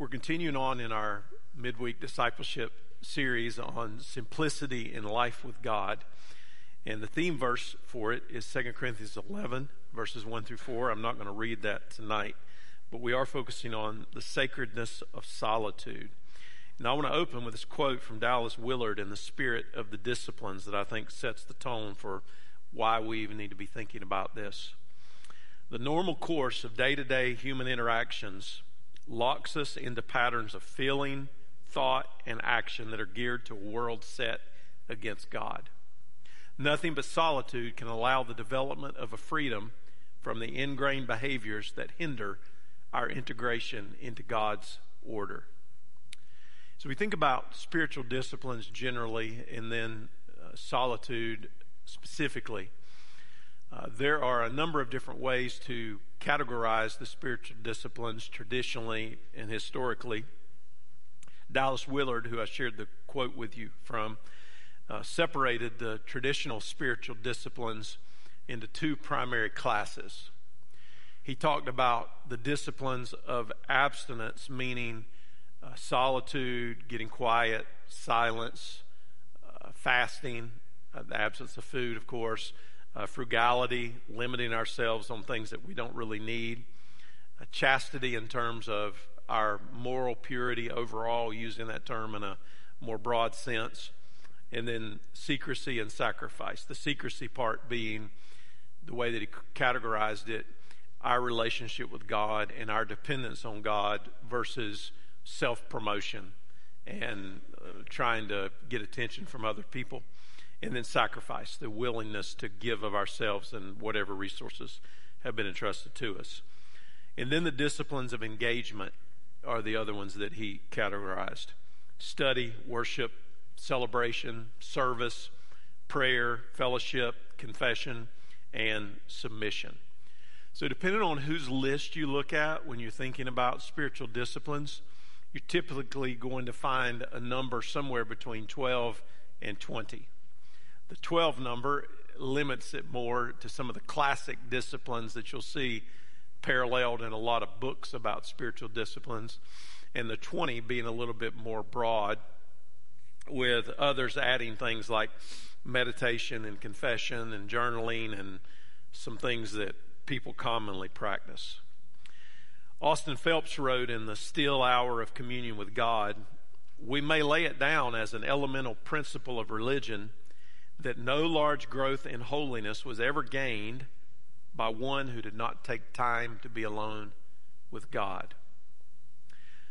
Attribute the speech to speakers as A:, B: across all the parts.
A: We're continuing on in our midweek discipleship series on simplicity in life with God. And the theme verse for it is 2 Corinthians 11, verses 1 through 4. I'm not going to read that tonight, but we are focusing on the sacredness of solitude. And I want to open with this quote from Dallas Willard in the spirit of the disciplines that I think sets the tone for why we even need to be thinking about this. The normal course of day to day human interactions locks us into patterns of feeling, thought, and action that are geared to a world set against God. Nothing but solitude can allow the development of a freedom from the ingrained behaviors that hinder our integration into God's order. So we think about spiritual disciplines generally and then uh, solitude specifically. Uh, there are a number of different ways to categorize the spiritual disciplines traditionally and historically. Dallas Willard, who I shared the quote with you from, uh, separated the traditional spiritual disciplines into two primary classes. He talked about the disciplines of abstinence, meaning uh, solitude, getting quiet, silence, uh, fasting, uh, the absence of food, of course, uh, frugality, limiting ourselves on things that we don't really need, uh, chastity in terms of our moral purity overall, using that term in a more broad sense, and then secrecy and sacrifice. The secrecy part being the way that he categorized it our relationship with God and our dependence on God versus self promotion and uh, trying to get attention from other people and then sacrifice, the willingness to give of ourselves and whatever resources have been entrusted to us. And then the disciplines of engagement are the other ones that he categorized study, worship, celebration, service, prayer, fellowship, confession, and submission. So, depending on whose list you look at when you're thinking about spiritual disciplines, you're typically going to find a number somewhere between 12 and 20. The 12 number limits it more to some of the classic disciplines that you'll see paralleled in a lot of books about spiritual disciplines, and the 20 being a little bit more broad, with others adding things like meditation and confession and journaling and some things that people commonly practice. Austin Phelps wrote in The Still Hour of Communion with God, we may lay it down as an elemental principle of religion that no large growth in holiness was ever gained by one who did not take time to be alone with God.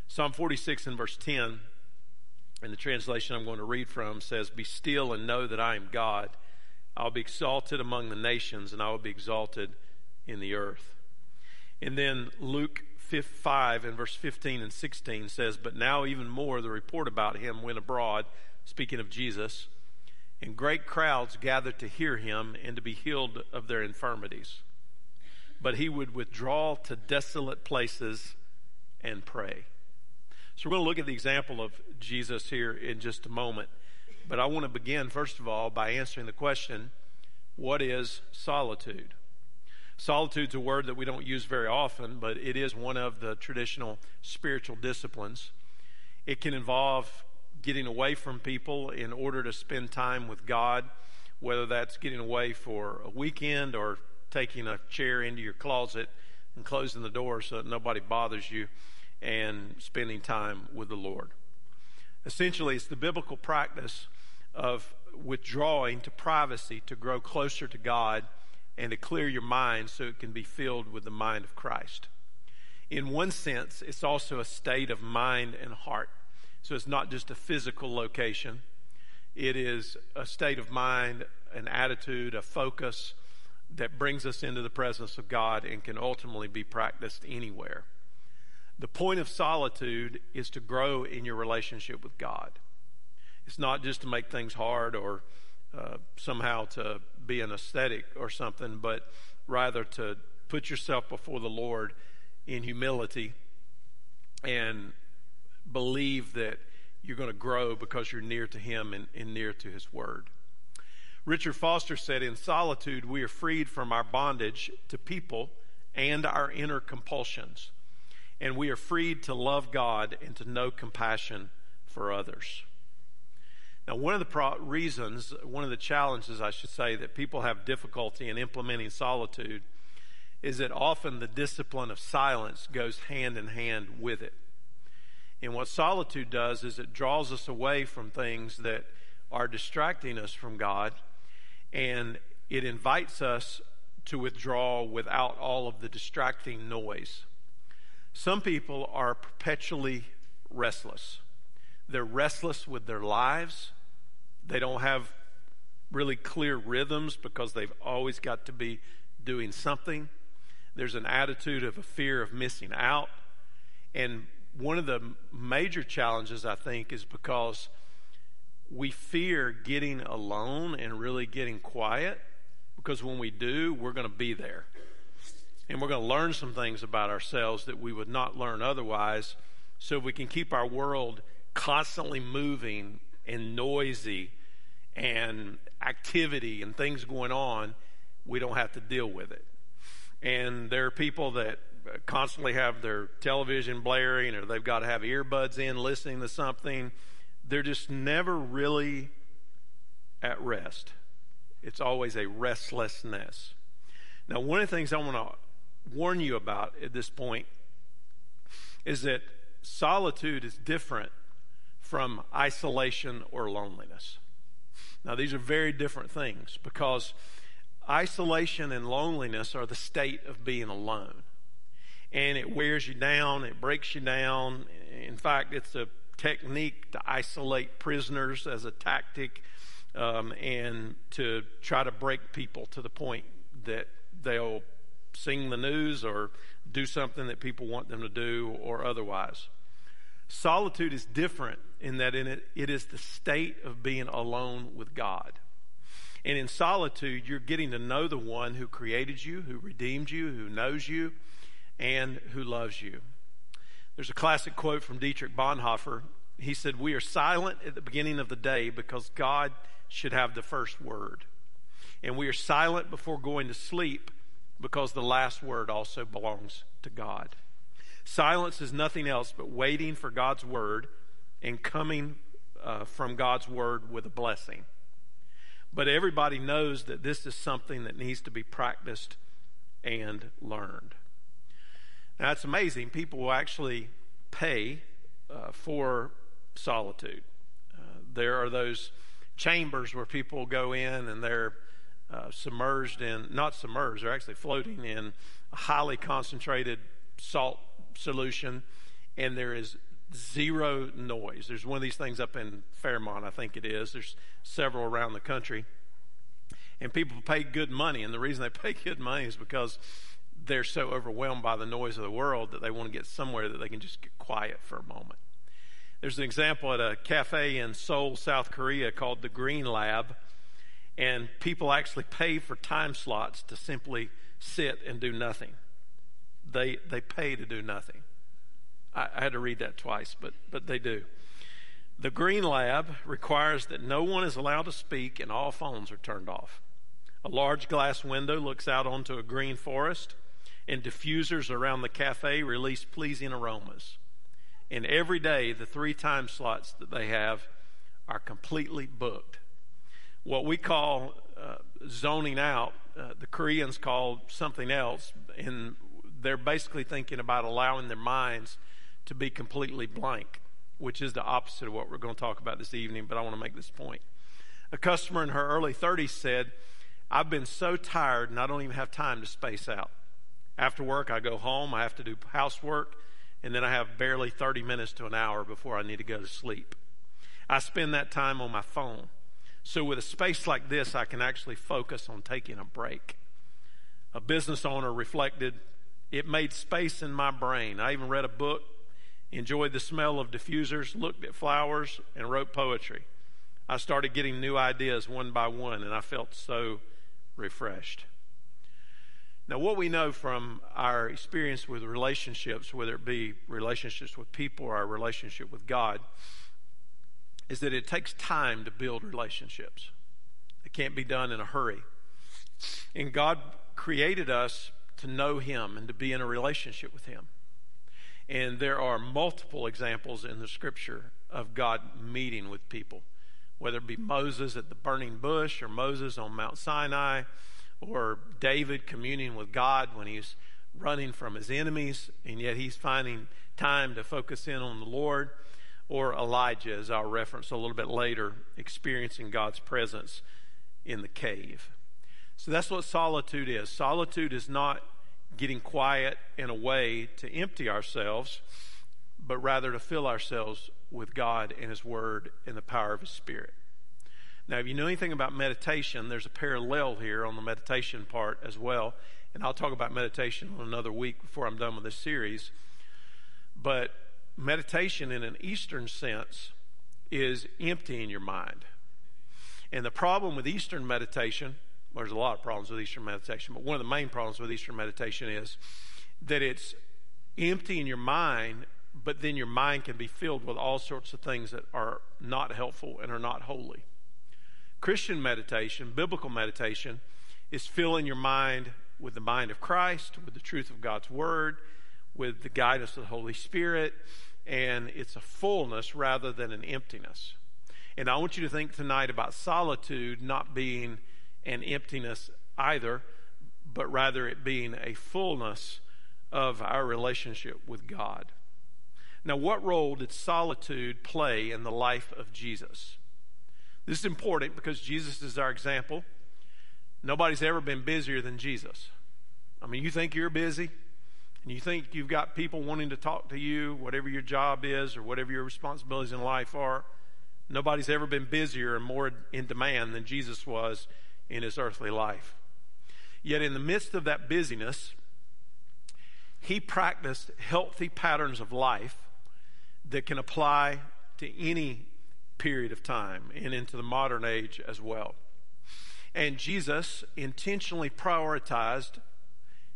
A: Psalm 46 and verse 10, in the translation I'm going to read from, says, Be still and know that I am God. I'll be exalted among the nations, and I will be exalted in the earth. And then Luke 5 and verse 15 and 16 says, But now even more the report about him went abroad, speaking of Jesus and great crowds gathered to hear him and to be healed of their infirmities. But he would withdraw to desolate places and pray. So we're going to look at the example of Jesus here in just a moment. But I want to begin, first of all, by answering the question what is solitude? Solitude's a word that we don't use very often, but it is one of the traditional spiritual disciplines. It can involve getting away from people in order to spend time with God, whether that's getting away for a weekend or taking a chair into your closet and closing the door so that nobody bothers you and spending time with the Lord. Essentially, it's the biblical practice of withdrawing to privacy to grow closer to God and to clear your mind so it can be filled with the mind of Christ. In one sense, it's also a state of mind and heart. So it's not just a physical location, it is a state of mind, an attitude, a focus that brings us into the presence of God and can ultimately be practiced anywhere. The point of solitude is to grow in your relationship with God. It's not just to make things hard or uh, somehow to be an aesthetic or something, but rather to put yourself before the Lord in humility and believe that you're going to grow because you're near to Him and, and near to His Word. Richard Foster said, In solitude, we are freed from our bondage to people and our inner compulsions. and we are freed to love God and to know compassion for others. Now, one of the pro- reasons, one of the challenges, I should say, that people have difficulty in implementing solitude is that often the discipline of silence goes hand in hand with it. And what solitude does is it draws us away from things that are distracting us from God, and it invites us to withdraw without all of the distracting noise. Some people are perpetually restless. They're restless with their lives. They don't have really clear rhythms because they've always got to be doing something. There's an attitude of a fear of missing out. And one of the major challenges, I think, is because we fear getting alone and really getting quiet because when we do, we're going to be there. And we're going to learn some things about ourselves that we would not learn otherwise. So we can keep our world constantly moving and noisy and activity and things going on, we don't have to deal with it. And there are people that constantly have their television blaring or they've got to have earbuds in listening to something. They're just never really at rest. It's always a restlessness. Now, one of the things I want to warn you about at this point is that solitude is different from isolation or loneliness. Now, these are very different things because isolation and loneliness are the state of being alone. And it wears you down, it breaks you down. In fact, it's a technique to isolate prisoners as a tactic um, and to try to break people to the point that they'll sing the news or do something that people want them to do or otherwise. Solitude is different in that in it, it is the state of being alone with God. And in solitude, you're getting to know the one who created you, who redeemed you, who knows you, and who loves you. There's a classic quote from Dietrich Bonhoeffer. He said, We are silent at the beginning of the day because God should have the first word. And we are silent before going to sleep because the last word also belongs to God. Silence is nothing else but waiting for God's word and coming uh, from God's word with a blessing. But everybody knows that this is something that needs to be practiced and learned. Now, it's amazing. People will actually pay uh, for solitude. Uh, there are those chambers where people go in and they're uh, submerged in, not submerged, they're actually floating in a highly concentrated salt solution, and there is zero noise. There's one of these things up in Fairmont, I think it is. There's several around the country. And people pay good money, and the reason they pay good money is because they're so overwhelmed by the noise of the world that they want to get somewhere that they can just get quiet for a moment. There's an example at a cafe in Seoul, South Korea called the Green Lab, and people actually pay for time slots to simply sit and do nothing. They, they pay to do nothing. I, I had to read that twice, but, but they do. The Green Lab requires that no one is allowed to speak and all phones are turned off. A large glass window looks out onto a green forest, and diffusers around the cafe release pleasing aromas. And every day, the three time slots that they have are completely booked. What we call uh, zoning out, uh, the Koreans call something else, and they're basically thinking about allowing their minds to be completely blank, which is the opposite of what we're going to talk about this evening, but I want to make this point. A customer in her early 30s said, I've been so tired and I don't even have time to space out. After work, I go home, I have to do housework, and then I have barely 30 minutes to an hour before I need to go to sleep. I spend that time on my phone. So, with a space like this, I can actually focus on taking a break. A business owner reflected, It made space in my brain. I even read a book enjoyed the smell of diffusers, looked at flowers, and wrote poetry. I started getting new ideas one by one, and I felt so refreshed. Now, what we know from our experience with relationships, whether it be relationships with people or our relationship with God, is that it takes time to build relationships. It can't be done in a hurry. And God created us to know Him and to be in a relationship with Him. And there are multiple examples in the scripture of God meeting with people, whether it be Moses at the burning bush or Moses on Mount Sinai or David communing with God when he's running from his enemies and yet he's finding time to focus in on the Lord, or Elijah, as I'll reference a little bit later, experiencing God's presence in the cave. So that's what solitude is. Solitude is not getting quiet in a way to empty ourselves, but rather to fill ourselves with God and His Word and the power of His Spirit. Now, if you know anything about meditation, there's a parallel here on the meditation part as well. And I'll talk about meditation on another week before I'm done with this series. But meditation, in an Eastern sense, is emptying your mind. And the problem with Eastern meditation there's a lot of problems with Eastern meditation, but one of the main problems with Eastern meditation is that it's emptying your mind, but then your mind can be filled with all sorts of things that are not helpful and are not holy. Christian meditation, biblical meditation, is filling your mind with the mind of Christ, with the truth of God's Word, with the guidance of the Holy Spirit, and it's a fullness rather than an emptiness. And I want you to think tonight about solitude not being an emptiness either, but rather it being a fullness of our relationship with God. Now, what role did solitude play in the life of Jesus? This is important because Jesus is our example. Nobody's ever been busier than Jesus. I mean, you think you're busy, and you think you've got people wanting to talk to you, whatever your job is or whatever your responsibilities in life are. Nobody's ever been busier and more in demand than Jesus was in his earthly life. Yet, in the midst of that busyness, he practiced healthy patterns of life that can apply to any period of time and into the modern age as well. And Jesus intentionally prioritized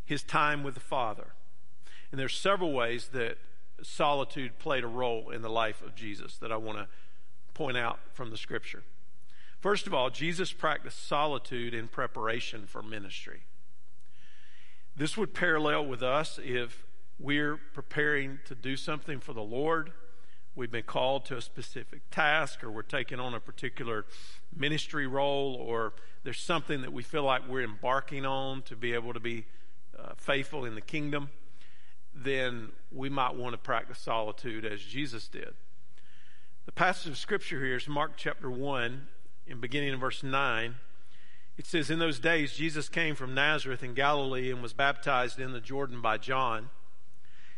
A: his time with the Father. And there's several ways that solitude played a role in the life of Jesus that I want to point out from the scripture. First of all, Jesus practiced solitude in preparation for ministry. This would parallel with us if we're preparing to do something for the Lord. We've been called to a specific task, or we're taking on a particular ministry role, or there's something that we feel like we're embarking on to be able to be uh, faithful in the kingdom. Then we might want to practice solitude as Jesus did. The passage of scripture here is Mark chapter 1, in beginning in verse 9, it says, In those days, Jesus came from Nazareth in Galilee and was baptized in the Jordan by John.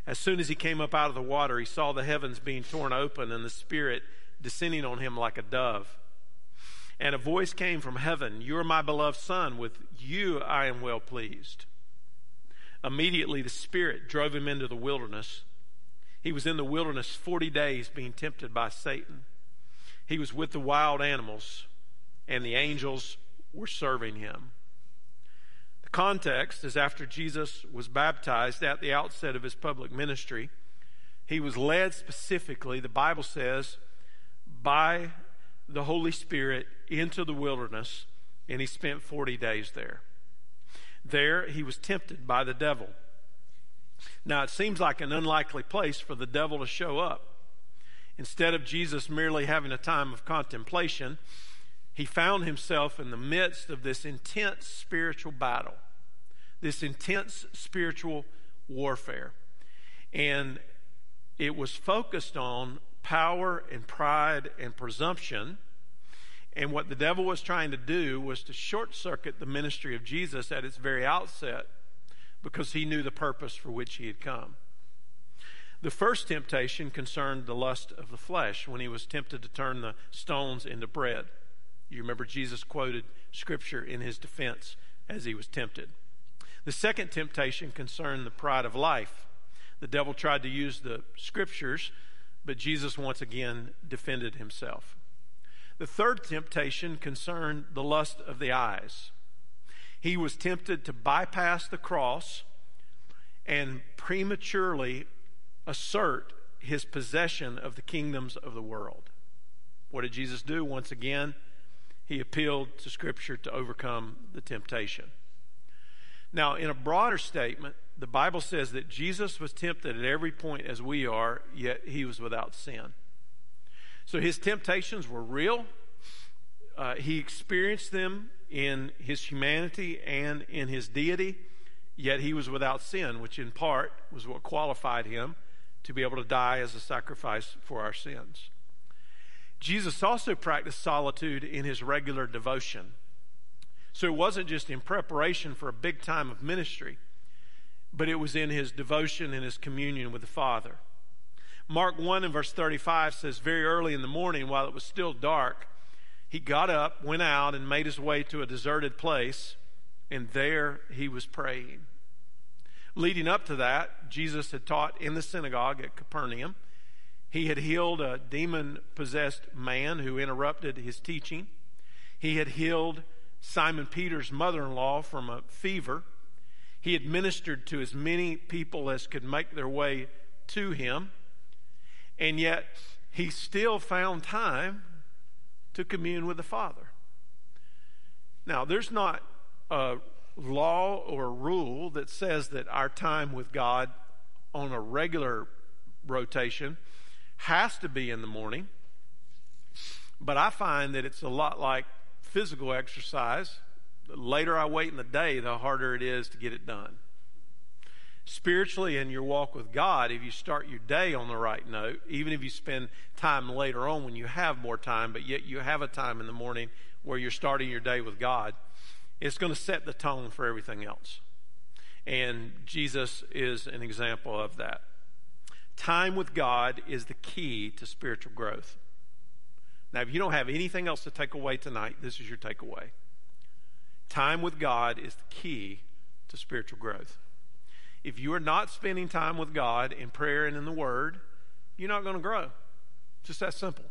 A: As soon as he came up out of the water, he saw the heavens being torn open and the Spirit descending on him like a dove. And a voice came from heaven You are my beloved Son, with you I am well pleased. Immediately the Spirit drove him into the wilderness. He was in the wilderness 40 days being tempted by Satan. He was with the wild animals and the angels were serving him. Context is after Jesus was baptized at the outset of his public ministry, he was led specifically, the Bible says, by the Holy Spirit into the wilderness, and he spent 40 days there. There, he was tempted by the devil. Now, it seems like an unlikely place for the devil to show up. Instead of Jesus merely having a time of contemplation, he found himself in the midst of this intense spiritual battle, this intense spiritual warfare. And it was focused on power and pride and presumption. And what the devil was trying to do was to short circuit the ministry of Jesus at its very outset because he knew the purpose for which he had come. The first temptation concerned the lust of the flesh when he was tempted to turn the stones into bread. You remember Jesus quoted scripture in his defense as he was tempted. The second temptation concerned the pride of life. The devil tried to use the scriptures, but Jesus once again defended himself. The third temptation concerned the lust of the eyes. He was tempted to bypass the cross and prematurely assert his possession of the kingdoms of the world. What did Jesus do? Once again, he appealed to Scripture to overcome the temptation. Now, in a broader statement, the Bible says that Jesus was tempted at every point as we are, yet he was without sin. So his temptations were real. Uh, he experienced them in his humanity and in his deity, yet he was without sin, which in part was what qualified him to be able to die as a sacrifice for our sins. Jesus also practiced solitude in his regular devotion. So it wasn't just in preparation for a big time of ministry, but it was in his devotion and his communion with the Father. Mark 1 and verse 35 says, Very early in the morning, while it was still dark, he got up, went out, and made his way to a deserted place, and there he was praying. Leading up to that, Jesus had taught in the synagogue at Capernaum. He had healed a demon possessed man who interrupted his teaching. He had healed Simon Peter's mother in law from a fever. He administered to as many people as could make their way to him. And yet, he still found time to commune with the Father. Now, there's not a law or rule that says that our time with God on a regular rotation has to be in the morning. But I find that it's a lot like physical exercise. The later I wait in the day, the harder it is to get it done. Spiritually, in your walk with God, if you start your day on the right note, even if you spend time later on when you have more time, but yet you have a time in the morning where you're starting your day with God, it's going to set the tone for everything else. And Jesus is an example of that. Time with God is the key to spiritual growth. Now, if you don't have anything else to take away tonight, this is your takeaway. Time with God is the key to spiritual growth. If you are not spending time with God in prayer and in the Word, you're not going to grow. Just that simple.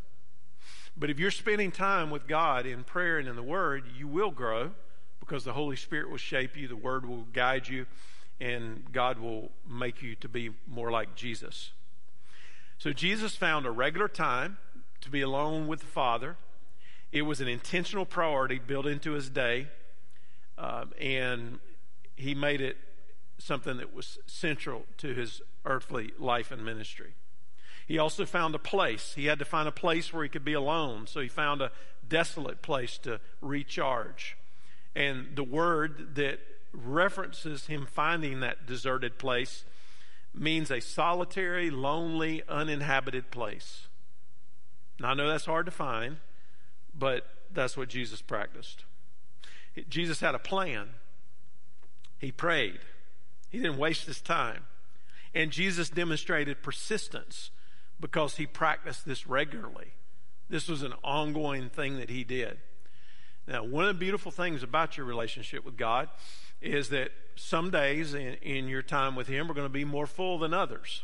A: But if you're spending time with God in prayer and in the Word, you will grow because the Holy Spirit will shape you, the Word will guide you, and God will make you to be more like Jesus. So Jesus found a regular time to be alone with the Father. It was an intentional priority built into his day, uh, and he made it something that was central to his earthly life and ministry. He also found a place. He had to find a place where he could be alone, so he found a desolate place to recharge. And the word that references him finding that deserted place means a solitary, lonely, uninhabited place. Now, I know that's hard to find, but that's what Jesus practiced. Jesus had a plan. He prayed. He didn't waste his time. And Jesus demonstrated persistence because he practiced this regularly. This was an ongoing thing that he did. Now, one of the beautiful things about your relationship with God is that some days in, in your time with Him are going to be more full than others.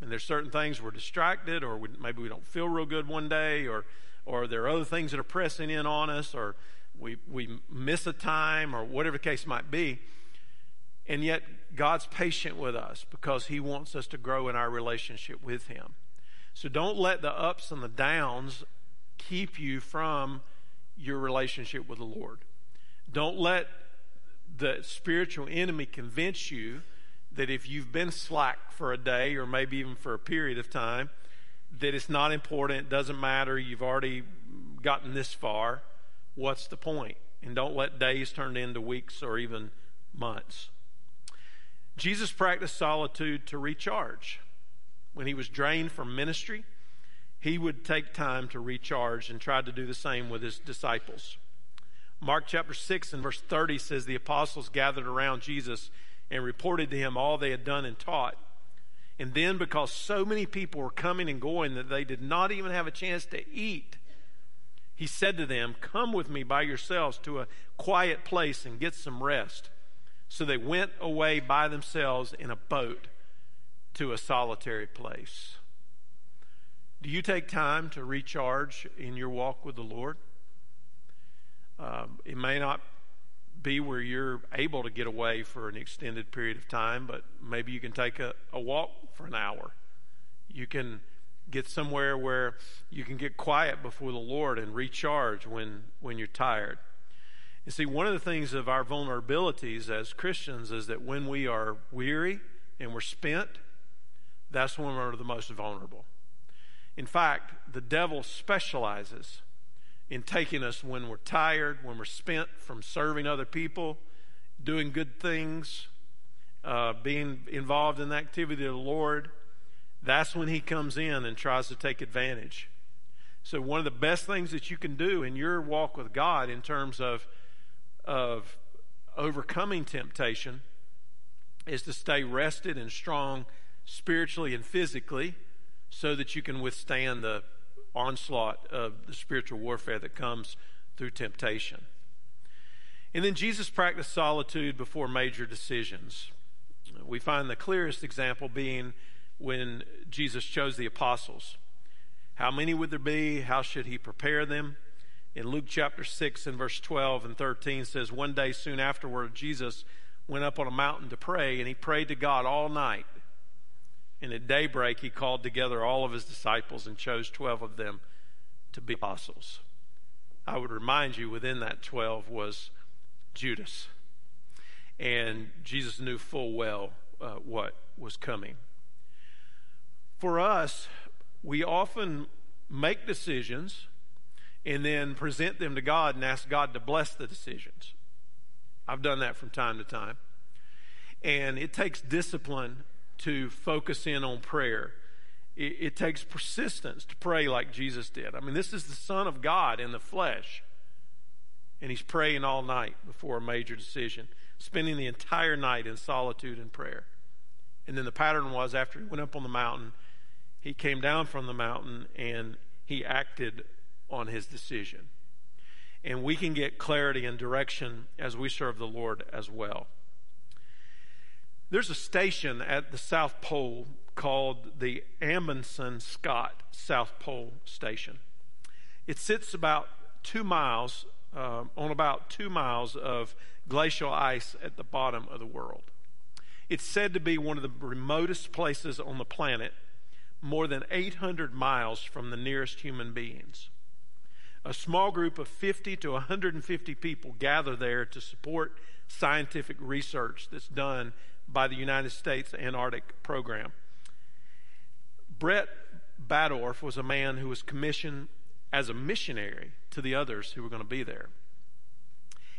A: And there's certain things we're distracted, or we, maybe we don't feel real good one day, or or there are other things that are pressing in on us, or we we miss a time, or whatever the case might be. And yet, God's patient with us because He wants us to grow in our relationship with Him. So don't let the ups and the downs keep you from your relationship with the Lord. Don't let the spiritual enemy convince you that if you've been slack for a day or maybe even for a period of time, that it's not important, it doesn't matter, you've already gotten this far. What's the point? And don't let days turn into weeks or even months. Jesus practiced solitude to recharge. When he was drained from ministry, he would take time to recharge and tried to do the same with his disciples. Mark chapter 6 and verse 30 says the apostles gathered around Jesus and reported to him all they had done and taught. And then, because so many people were coming and going that they did not even have a chance to eat, he said to them, Come with me by yourselves to a quiet place and get some rest. So they went away by themselves in a boat to a solitary place. Do you take time to recharge in your walk with the Lord? Um, it may not be where you're able to get away for an extended period of time, but maybe you can take a, a walk for an hour. You can get somewhere where you can get quiet before the Lord and recharge when, when you're tired. You see, one of the things of our vulnerabilities as Christians is that when we are weary and we're spent, that's when we're the most vulnerable. In fact, the devil specializes in taking us when we're tired, when we're spent from serving other people, doing good things, uh, being involved in the activity of the Lord. That's when he comes in and tries to take advantage. So, one of the best things that you can do in your walk with God in terms of of overcoming temptation is to stay rested and strong spiritually and physically so that you can withstand the onslaught of the spiritual warfare that comes through temptation. And then Jesus practiced solitude before major decisions. We find the clearest example being when Jesus chose the apostles. How many would there be? How should he prepare them? in Luke chapter 6 and verse 12 and 13 says, One day soon afterward, Jesus went up on a mountain to pray, and he prayed to God all night. And at daybreak, he called together all of his disciples and chose 12 of them to be apostles. I would remind you, within that 12 was Judas. And Jesus knew full well uh, what was coming. For us, we often make decisions and then present them to God and ask God to bless the decisions. I've done that from time to time. And it takes discipline to focus in on prayer. It, it, takes persistence to pray like Jesus did. I mean, this is the Son of God in the flesh. And he's praying all night before a major decision, spending the entire night in solitude and prayer. And then the pattern was after he went up on the mountain, he came down from the mountain and he acted on his decision. And we can get clarity and direction as we serve the Lord as well. There's a station at the South Pole called the Amundsen Scott South Pole Station. It sits about two miles, uh, on about two miles of glacial ice at the bottom of the world. It's said to be one of the remotest places on the planet, more than 800 miles from the nearest human beings a small group of 50 to 150 people gather there to support scientific research that's done by the United States Antarctic Program. Brett Badorf was a man who was commissioned as a missionary to the others who were going to be there.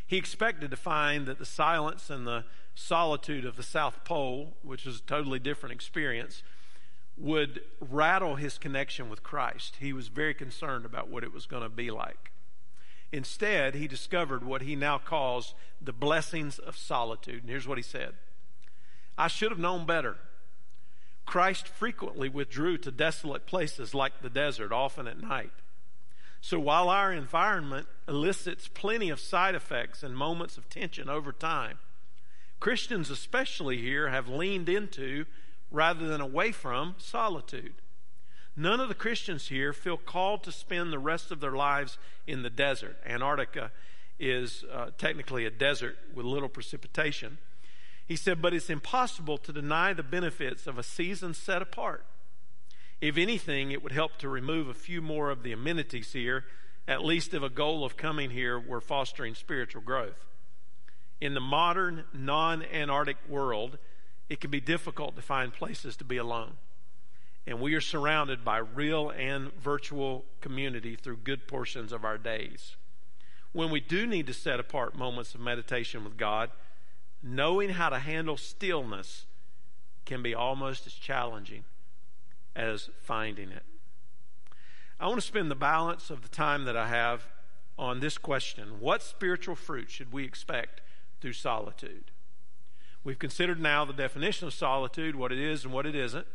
A: He expected to find that the silence and the solitude of the South Pole, which was a totally different experience, would rattle his connection with Christ. He was very concerned about what it was going to be like. Instead, he discovered what he now calls the blessings of solitude. And here's what he said I should have known better. Christ frequently withdrew to desolate places like the desert, often at night. So while our environment elicits plenty of side effects and moments of tension over time, Christians, especially here, have leaned into rather than away from solitude. None of the Christians here feel called to spend the rest of their lives in the desert. Antarctica is uh, technically a desert with little precipitation. He said, but it's impossible to deny the benefits of a season set apart. If anything, it would help to remove a few more of the amenities here, at least if a goal of coming here were fostering spiritual growth. In the modern non Antarctic world, it can be difficult to find places to be alone. And we are surrounded by real and virtual community through good portions of our days. When we do need to set apart moments of meditation with God, knowing how to handle stillness can be almost as challenging as finding it. I want to spend the balance of the time that I have on this question What spiritual fruit should we expect through solitude? We've considered now the definition of solitude, what it is and what it isn't.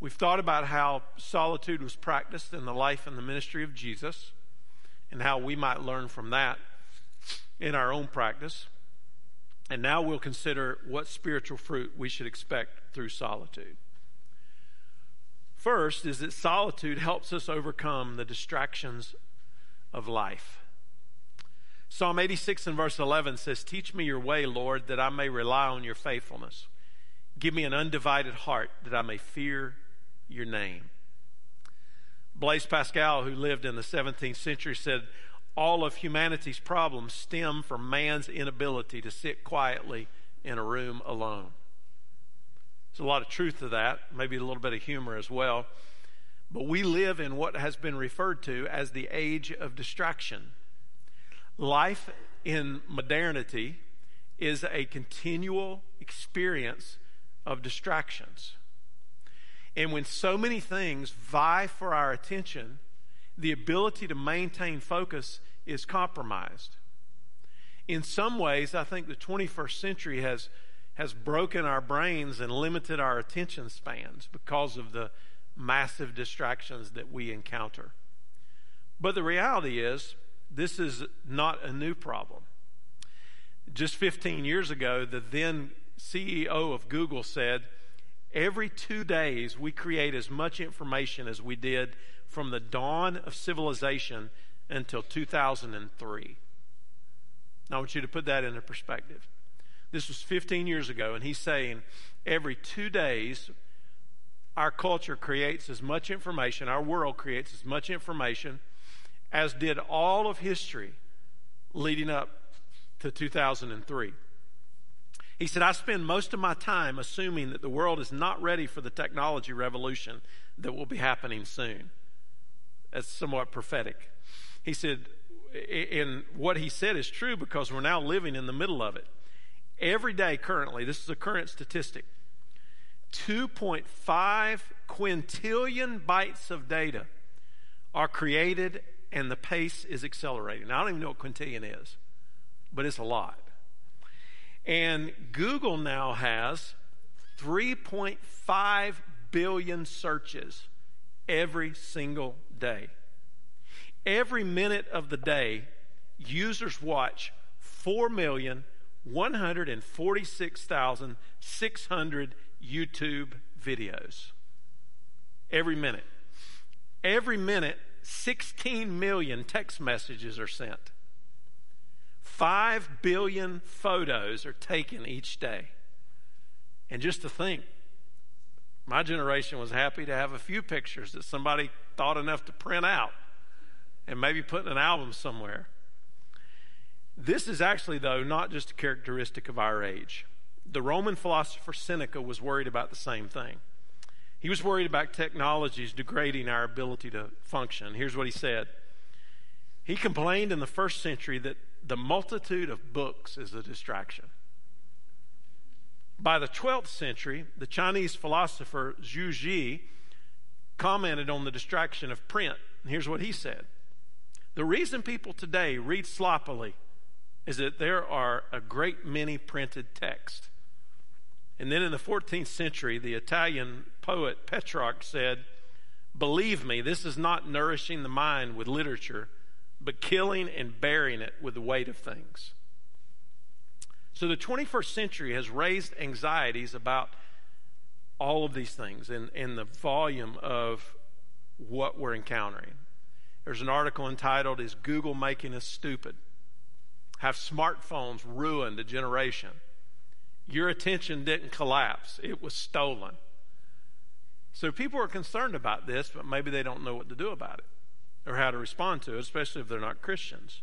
A: We've thought about how solitude was practiced in the life and the ministry of Jesus and how we might learn from that in our own practice. And now we'll consider what spiritual fruit we should expect through solitude. First is that solitude helps us overcome the distractions of life. Psalm 86 and verse 11 says, Teach me your way, Lord, that I may rely on your faithfulness. Give me an undivided heart that I may fear your name. Blaise Pascal, who lived in the 17th century, said, all of humanity's problems stem from man's inability to sit quietly in a room alone. There's a lot of truth to that, maybe a little bit of humor as well. But we live in what has been referred to as the age of distraction. Life in modernity is a continual experience of distractions. And when so many things vie for our attention, the ability to maintain focus is compromised. In some ways, I think the 21st century has, has broken our brains and limited our attention spans because of the massive distractions that we encounter. But the reality is, this is not a new problem. Just 15 years ago, the then CEO of Google said, Every two days, we create as much information as we did from the dawn of civilization until 2003. Now, I want you to put that into perspective. This was 15 years ago, and he's saying every two days, our culture creates as much information, our world creates as much information as did all of history leading up to 2003. He said, I spend most of my time assuming that the world is not ready for the technology revolution that will be happening soon. That's somewhat prophetic. He said, and what he said is true because we're now living in the middle of it. Every day, currently, this is a current statistic 2.5 quintillion bytes of data are created and the pace is accelerating. Now, I don't even know what quintillion is, but it's a lot. And Google now has 3.5 billion searches every single day. Every minute of the day, users watch 4,146,600 YouTube videos. Every minute. Every minute, 16 million text messages are sent. 5 billion photos are taken each day. And just to think, my generation was happy to have a few pictures that somebody thought enough to print out and maybe put in an album somewhere. This is actually, though, not just a characteristic of our age. The Roman philosopher Seneca was worried about the same thing. He was worried about technologies degrading our ability to function. Here's what he said He complained in the first century that the multitude of books is a distraction. By the 12th century, the Chinese philosopher Zhu Xi commented on the distraction of print. Here's what he said The reason people today read sloppily is that there are a great many printed texts. And then in the 14th century, the Italian poet Petrarch said, Believe me, this is not nourishing the mind with literature, but killing and burying it with the weight of things. So the 21st century has raised anxieties about all of these things and, the volume of what we're encountering. There's an article entitled, Is Google Making Us Stupid? Have smartphones ruined a generation? Your attention didn't collapse, it was stolen. So people are concerned about this, but maybe they don't know what to do about it or how to respond to it, especially if they're not Christians.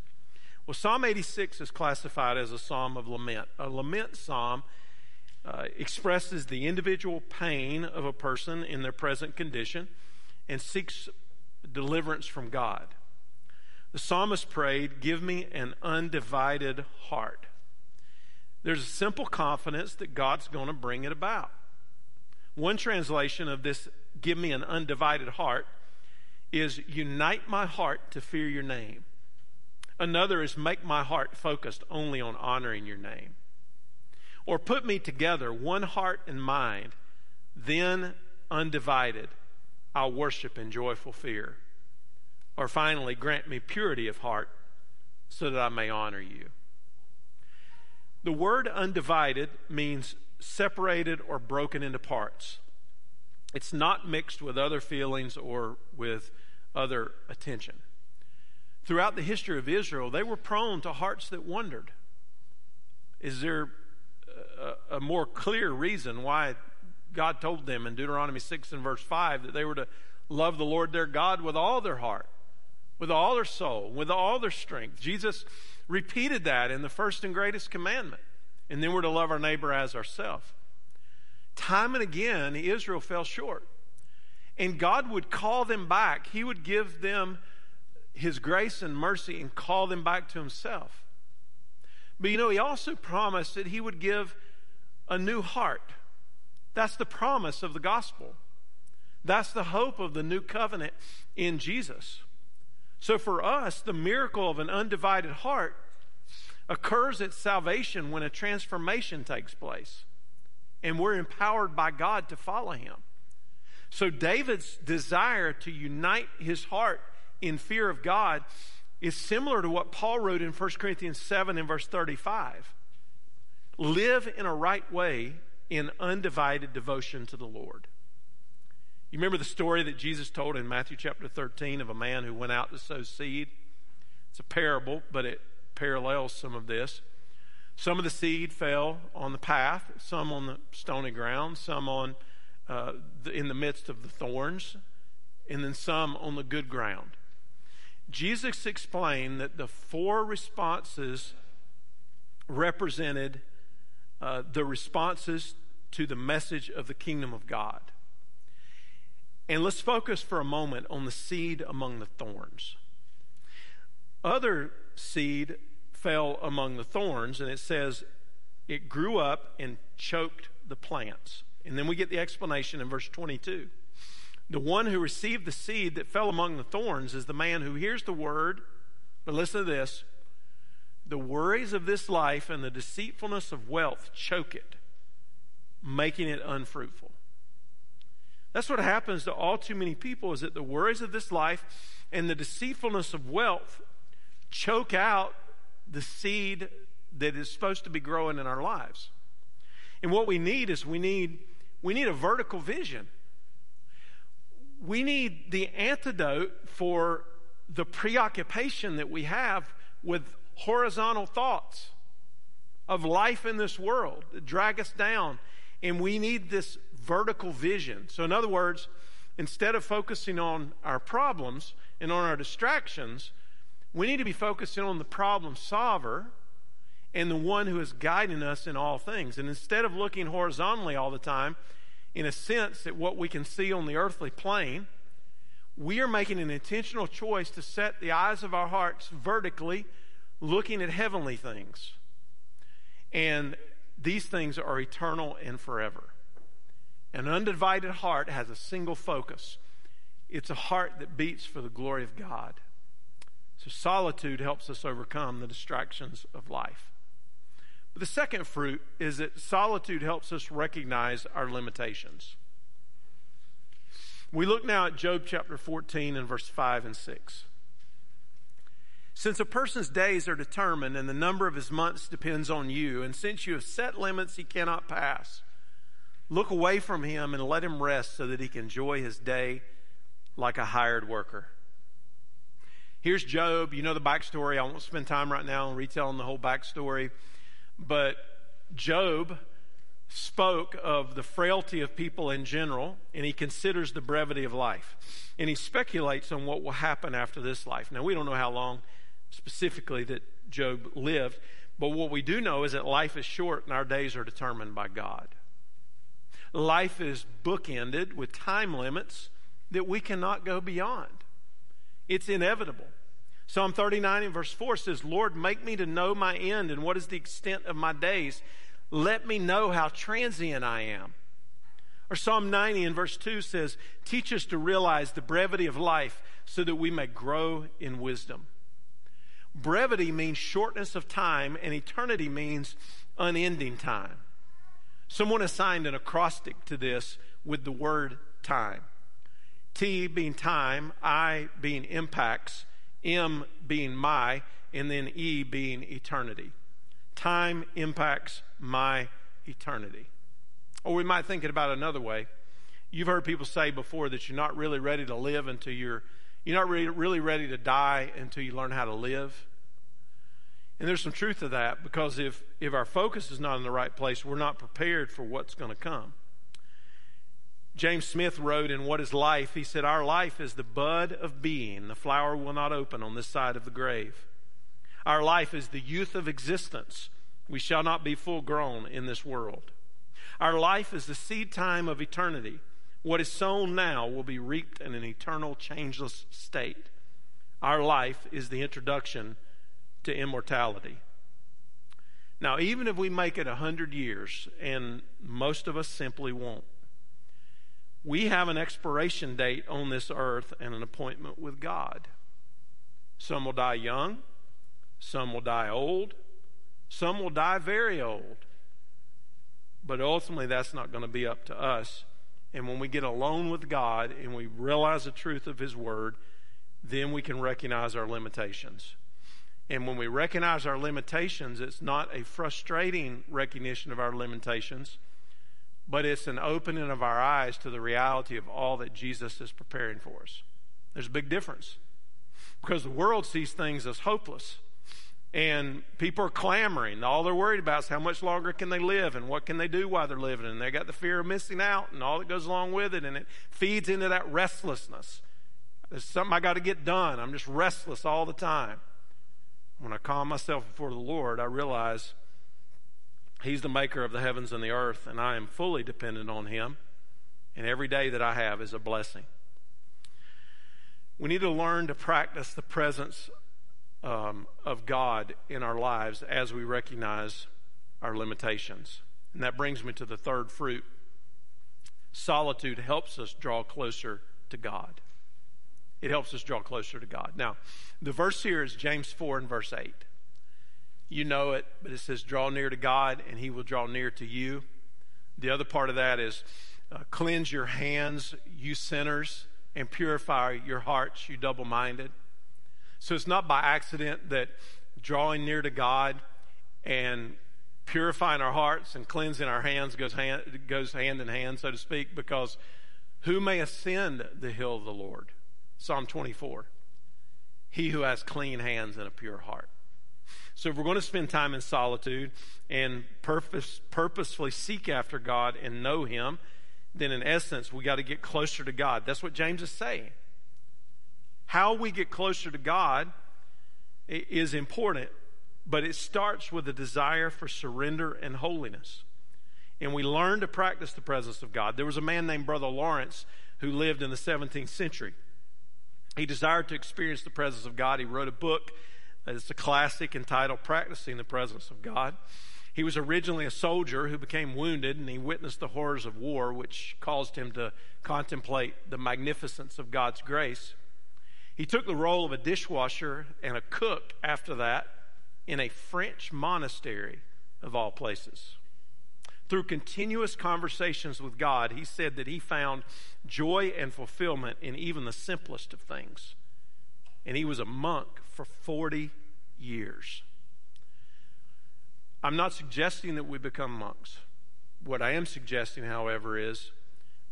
A: Well, Psalm 86 is classified as a psalm of lament. A lament psalm uh, expresses the individual pain of a person in their present condition and seeks deliverance from God. The psalmist prayed, Give me an undivided heart. There's a simple confidence that God's going to bring it about. One translation of this, give me an undivided heart, is unite my heart to fear your name. Another is make my heart focused only on honoring your name. Or put me together, one heart and mind, then undivided, I'll worship in joyful fear. Or finally, grant me purity of heart so that I may honor you. The word undivided means separated or broken into parts. It's not mixed with other feelings or with other attention. Throughout the history of Israel, they were prone to hearts that wondered. Is there a, more clear reason why God told them in Deuteronomy 6 and verse 5 that they were to love the Lord their God with all their heart, with all their soul, with all their strength. Jesus repeated that in the first and greatest commandment. And then we're to love our neighbor as ourselves. Time and again, Israel fell short. And God would call them back. He would give them His grace and mercy and call them back to Himself. But you know, He also promised that He would give a new heart. That's the promise of the gospel. That's the hope of the new covenant in Jesus. So for us, the miracle of an undivided heart occurs at salvation when a transformation takes place. And we're empowered by God to follow him. So David's desire to unite his heart in fear of God is similar to what Paul wrote in 1 Corinthians 7 and verse 35. Live in a right way in undivided devotion to the Lord. You remember the story that Jesus told in Matthew chapter 13 of a man who went out to sow seed? It's a parable, but it parallels some of this. Some of the seed fell on the path, some on the stony ground, some on uh, the, in the midst of the thorns, and then some on the good ground. Jesus explained that the four responses represented uh, the responses to the message of the kingdom of God. And let's focus for a moment on the seed among the thorns. Other seed fell among the thorns, and it says it grew up and choked the plants. And then we get the explanation in verse 22. The one who received the seed that fell among the thorns is the man who hears the word, but listen to this the worries of this life and the deceitfulness of wealth choke it, making it unfruitful. That's what happens to all too many people is that the worries of this life and the deceitfulness of wealth choke out the seed that is supposed to be growing in our lives. And what we need is we need we need a vertical vision. We need the antidote for the preoccupation that we have with horizontal thoughts of life in this world that drag us down. And we need this vertical vision. So, in other words, instead of focusing on our problems and on our distractions, we need to be focusing on the problem solver and the one who is guiding us in all things. And instead of looking horizontally all the time, in a sense, at what we can see on the earthly plane, we are making an intentional choice to set the eyes of our hearts vertically, looking at heavenly things. And these things are eternal and forever. An undivided heart has a single focus it's a heart that beats for the glory of God. So solitude helps us overcome the distractions of life. But the second fruit is that solitude helps us recognize our limitations. We look now at Job chapter 14 and verse 5 and 6. Since a person's days are determined and the number of his months depends on you, and since you have set limits he cannot pass, Look away from him and let him rest so that he can enjoy his day like a hired worker. Here's Job. You know the backstory. I won't spend time right now on retelling the whole backstory. But Job spoke of the frailty of people in general, and he considers the brevity of life. And he speculates on what will happen after this life. Now, we don't know how long specifically that Job lived, but what we do know is that life is short and our days are determined by God. Life is bookended with time limits that we cannot go beyond. It's inevitable. Psalm 39 and verse 4 says, Lord, make me to know my end and what is the extent of my days. Let me know how transient I am. Or Psalm 90 and verse 2 says, Teach us to realize the brevity of life so that we may grow in wisdom. Brevity means shortness of time, and eternity means unending time. Someone assigned an acrostic to this with the word time. T being time, I being impacts, M being my, and then E being eternity. Time impacts my eternity. Or we might think it about another way. You've heard people say before that you're not really ready to live until you're you're not really, really ready to die until you learn how to live. And there's some truth to that because if, if our focus is not in the right place, we're not prepared for what's going to come. James Smith wrote in What is Life? He said, Our life is the bud of being. The flower will not open on this side of the grave. Our life is the youth of existence. We shall not be full grown in this world. Our life is the seed time of eternity. What is sown now will be reaped in an eternal, changeless state. Our life is the introduction to immortality. Now, even if we make it a hundred years, and most of us simply won't, we have an expiration date on this earth and an appointment with God. Some will die young, some will die old, some will die very old. But ultimately, that's not going to be up to us. And when we get alone with God and we realize the truth of His Word, then we can recognize our limitations. And when we recognize our limitations, it's not a frustrating recognition of our limitations, but it's an opening of our eyes to the reality of all that Jesus is preparing for us. There's a big difference because the world sees things as hopeless. And people are clamoring. All they're worried about is how much longer can they live and what can they do while they're living. And they got the fear of missing out and all that goes along with it. And it feeds into that restlessness. There's something I got to get done. I'm just restless all the time. When I calm myself before the Lord, I realize He's the maker of the heavens and the earth, and I am fully dependent on Him. And every day that I have is a blessing. We need to learn to practice the presence um, of God in our lives as we recognize our limitations. And that brings me to the third fruit. Solitude helps us draw closer to God. It helps us draw closer to God. Now, the verse here is James 4 and verse 8. You know it, but it says, Draw near to God, and he will draw near to you. The other part of that is, uh, Cleanse your hands, you sinners, and purify your hearts, you double minded. So it's not by accident that drawing near to God and purifying our hearts and cleansing our hands goes hand, goes hand in hand, so to speak, because who may ascend the hill of the Lord? Psalm 24. He who has clean hands and a pure heart. So if we're going to spend time in solitude and purpose, purposefully seek after God and know Him, then in essence, we got to get closer to God. That's what James is saying. How we get closer to God is important, but it starts with a desire for surrender and holiness. And we learn to practice the presence of God. There was a man named Brother Lawrence who lived in the 17th century. He desired to experience the presence of God. He wrote a book it's a classic entitled Practicing the Presence of God. He was originally a soldier who became wounded, and he witnessed the horrors of war, which caused him to contemplate the magnificence of God's grace. He took the role of a dishwasher and a cook after that in a French monastery, of all places. Through continuous conversations with God, he said that he found joy and fulfillment in even the simplest of things. And he was a monk for 40 years. I'm not suggesting that we become monks. What I am suggesting, however, is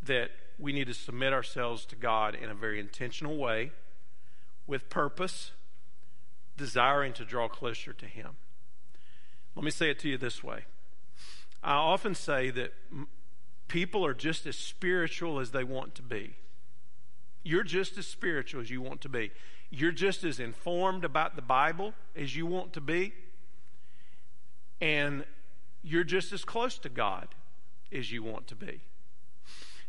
A: that we need to submit ourselves to God in a very intentional way, with purpose, desiring to draw closer to Him. Let me say it to you this way I often say that people are just as spiritual as they want to be. You're just as spiritual as you want to be. You're just as informed about the Bible as you want to be. And you're just as close to God as you want to be.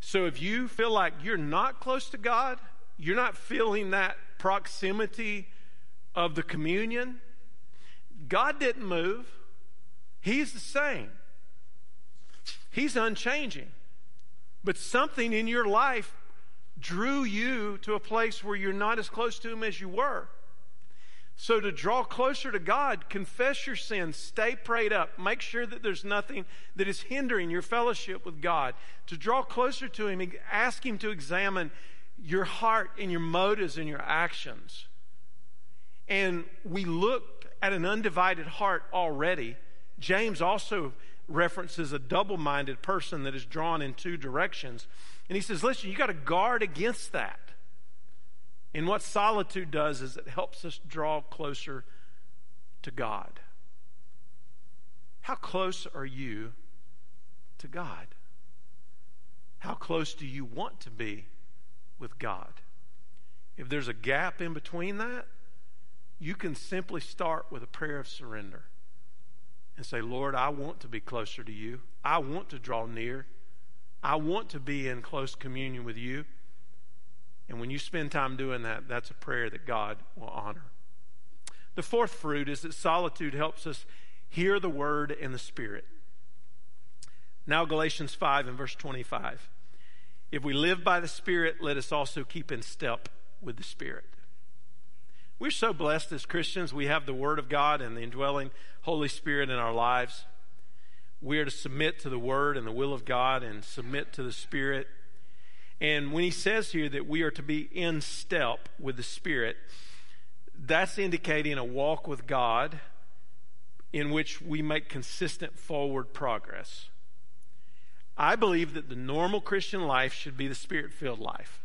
A: So if you feel like you're not close to God, you're not feeling that proximity of the communion, God didn't move. He's the same. He's unchanging. But something in your life drew you to a place where you're not as close to Him as you were. So, to draw closer to God, confess your sins, stay prayed up, make sure that there's nothing that is hindering your fellowship with God. To draw closer to Him, ask Him to examine your heart and your motives and your actions. And we look at an undivided heart already. James also references a double minded person that is drawn in two directions. And he says, listen, you got to guard against that. And what solitude does is it helps us draw closer to God. How close are you to God? How close do you want to be with God? If there's a gap in between that, you can simply start with a prayer of surrender and say, Lord, I want to be closer to you. I want to draw near. I want to be in close communion with you. And when you spend time doing that, that's a prayer that God will honor. The fourth fruit is that solitude helps us hear the word and the spirit. Now, Galatians 5 and verse 25. If we live by the Spirit, let us also keep in step with the Spirit. We're so blessed as Christians. We have the Word of God and the indwelling Holy Spirit in our lives. We are to submit to the Word and the will of God and submit to the Spirit. And when he says here that we are to be in step with the Spirit, that's indicating a walk with God in which we make consistent forward progress. I believe that the normal Christian life should be the spirit filled life.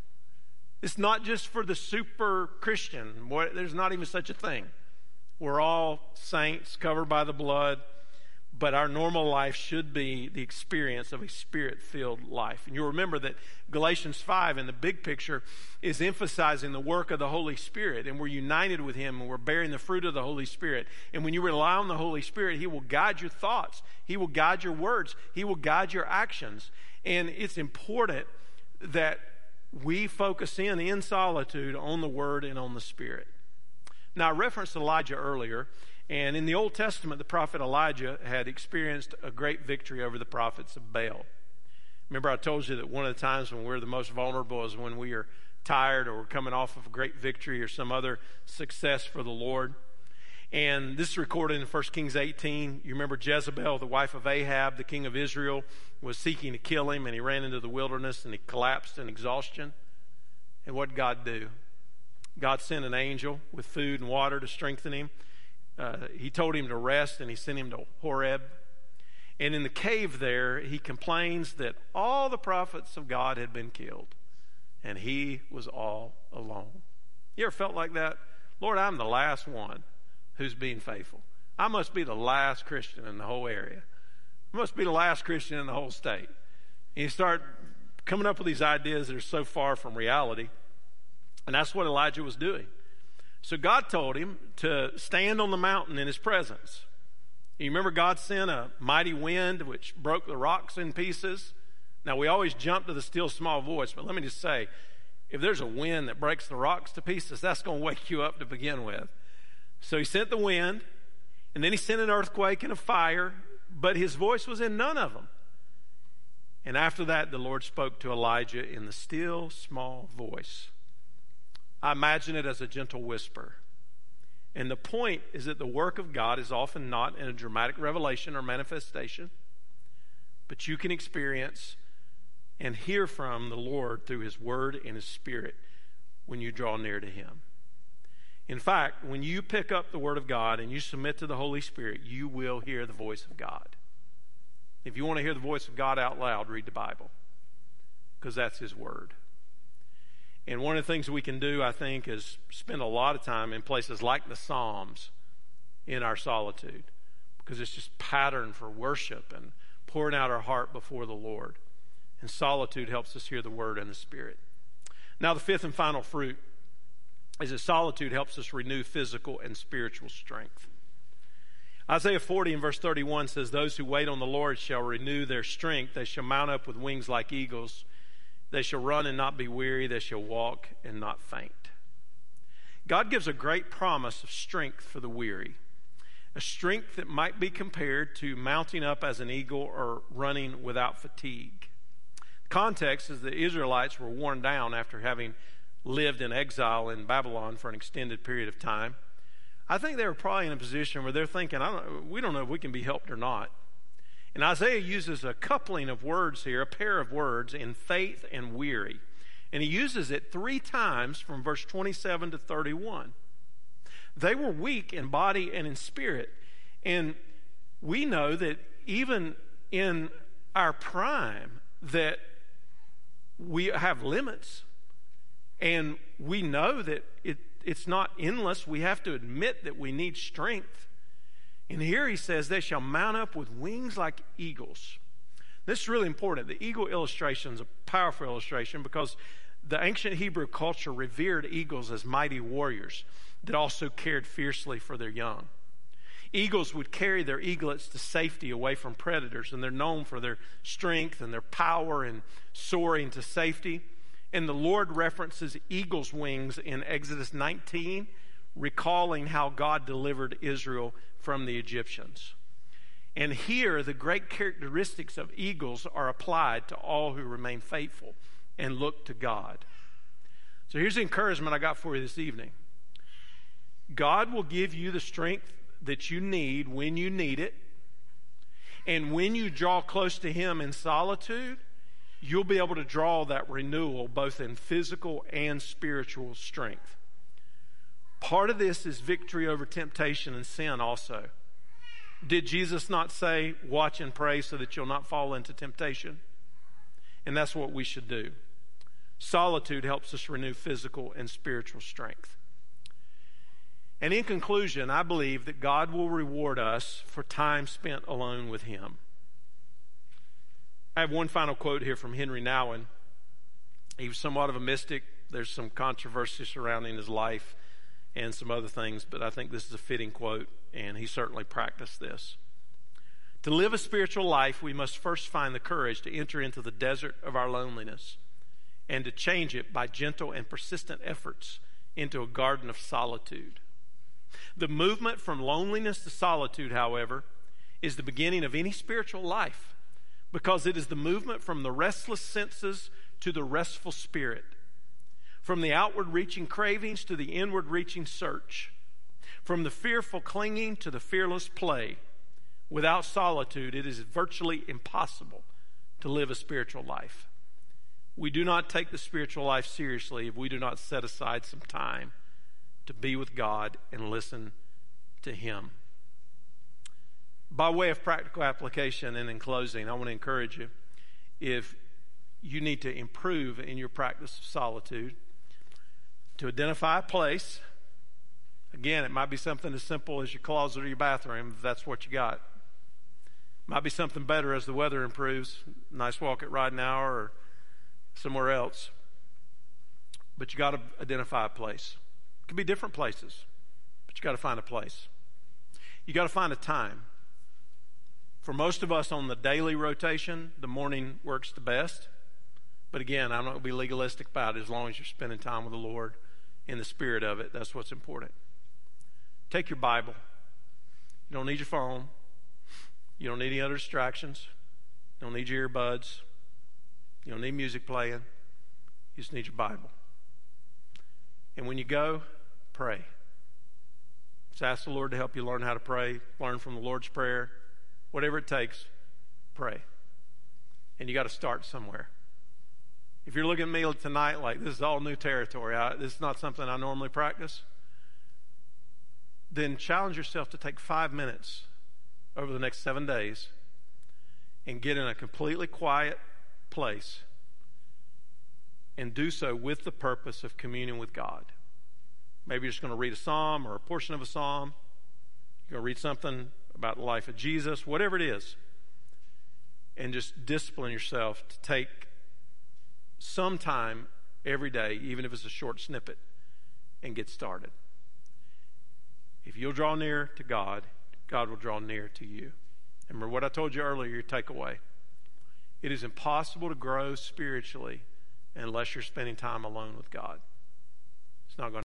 A: It's not just for the super Christian. There's not even such a thing. We're all saints covered by the blood but our normal life should be the experience of a spirit filled life. And you'll remember that Galatians 5 in the big picture is emphasizing the work of the Holy Spirit, and we're united with Him and we're bearing the fruit of the Holy Spirit. And when you rely on the Holy Spirit, He will guide your thoughts, He will guide your words, He will guide your actions. And it's important that we focus in in solitude on the Word and on the Spirit. Now, I referenced Elijah earlier. And in the Old Testament, the prophet Elijah had experienced a great victory over the prophets of Baal. Remember, I told you that one of the times when we're the most vulnerable is when we are tired or we're coming off of a great victory or some other success for the Lord. And this is recorded in 1 Kings 18. You remember Jezebel, the wife of Ahab, the king of Israel, was seeking to kill him, and he ran into the wilderness and he collapsed in exhaustion. And what did God do? God sent an angel with food and water to strengthen him uh, he told him to rest and he sent him to Horeb. And in the cave there, he complains that all the prophets of God had been killed and he was all alone. You ever felt like that? Lord, I'm the last one who's being faithful. I must be the last Christian in the whole area. I must be the last Christian in the whole state. And you start coming up with these ideas that are so far from reality. And that's what Elijah was doing. So God told him to stand on the mountain in his presence. You remember God sent a mighty wind which broke the rocks in pieces? Now, we always jump to the still small voice, but let me just say if there's a wind that breaks the rocks to pieces, that's going to wake you up to begin with. So he sent the wind, and then he sent an earthquake and a fire, but his voice was in none of them. And after that, the Lord spoke to Elijah in the still small voice. I imagine it as a gentle whisper. And the point is that the work of God is often not in a dramatic revelation or manifestation, but you can experience and hear from the Lord through His Word and His Spirit when you draw near to Him. In fact, when you pick up the Word of God and you submit to the Holy Spirit, you will hear the voice of God. If you want to hear the voice of God out loud, read the Bible, because that's His Word. And one of the things we can do, I think, is spend a lot of time in places like the Psalms in our solitude because it's just pattern for worship and pouring out our heart before the Lord. And solitude helps us hear the word and the spirit. Now, the fifth and final fruit is that solitude helps us renew physical and spiritual strength. Isaiah 40 and verse 31 says, Those who wait on the Lord shall renew their strength. They shall mount up with wings like eagles. They shall run and not be weary. They shall walk and not faint. God gives a great promise of strength for the weary, a strength that might be compared to mounting up as an eagle or running without fatigue. The context is the Israelites were worn down after having lived in exile in Babylon for an extended period of time. I think they were probably in a position where they're thinking, don't, we don't know if we can be helped or not. And Isaiah uses a coupling of words here, a pair of words in faith and weary. And he uses it three times from verse 27 to 31. They were weak in body and in spirit. And we know that even in our prime that we have limits. And we know that it, it's not endless. We have to admit that we need strength. And here he says, They shall mount up with wings like eagles. This is really important. The eagle illustration is a powerful illustration because the ancient Hebrew culture revered eagles as mighty warriors that also cared fiercely for their young. Eagles would carry their eaglets to safety away from predators, and they're known for their strength and their power in soaring to safety. And the Lord references eagle's wings in Exodus 19, recalling how God delivered Israel from the Egyptians. And here, the great characteristics of eagles are applied to all who remain faithful and look to God. So here's the encouragement I got for you this evening God will give you the strength that you need when you need it. And when you draw close to Him in solitude, you'll be able to draw that renewal both in physical and spiritual strength. Part of this is victory over temptation and sin, also. Did Jesus not say, Watch and pray so that you'll not fall into temptation? And that's what we should do. Solitude helps us renew physical and spiritual strength. And in conclusion, I believe that God will reward us for time spent alone with Him. I have one final quote here from Henri Nouwen. He was somewhat of a mystic. There's some controversy surrounding his life and some other things, but I think this is a fitting quote, and he certainly practiced this. To live a spiritual life, we must first find the courage to enter into the desert of our loneliness and to change it by gentle and persistent efforts into a garden of solitude. The movement from loneliness to solitude, however, is the beginning of any spiritual life because it is the movement from the restless senses to the restful spirit from the outward reaching cravings to the inward reaching search, from the fearful clinging to the fearless play. Without solitude, it is virtually impossible to live a spiritual life. We do not take the spiritual life seriously if we do not set aside some time to be with God and listen to Him. By way of practical application and in closing, I want to encourage you if you need to improve in your practice of solitude, to identify a place. Again, it might be something as simple as your closet or your bathroom, if that's what you got. Might be something better as the weather improves. Nice walk at Ridenour or somewhere else. But you got to identify a place. It could be different places, but you got to find a place. You got to find a time. For most of us on the daily rotation, the morning works the best. But again, I'm not going to be legalistic about it as long as you're spending time with the Lord in the spirit of it. That's what's important. Take your Bible. You don't need your phone. You don't need any other distractions. You don't need your earbuds. You don't need music playing. You just need your Bible. And when you go, pray. Just ask the Lord to help you learn how to pray, learn from the Lord's Prayer. Whatever it takes, pray. And you got to start somewhere. If you're looking at me tonight like this is all new territory, I, this is not something I normally practice, then challenge yourself to take five minutes over the next seven days and get in a completely quiet place and do so with the purpose of communion with God. Maybe you're just going to read a psalm or a portion of a psalm. You're going to read something about the life of Jesus, whatever it is. And just discipline yourself to take some time every day, even if it's a short snippet, and get started. If you'll draw near to God, God will draw near to you. Remember what I told you earlier, your takeaway. It is impossible to grow spiritually unless you're spending time alone with God. It's not going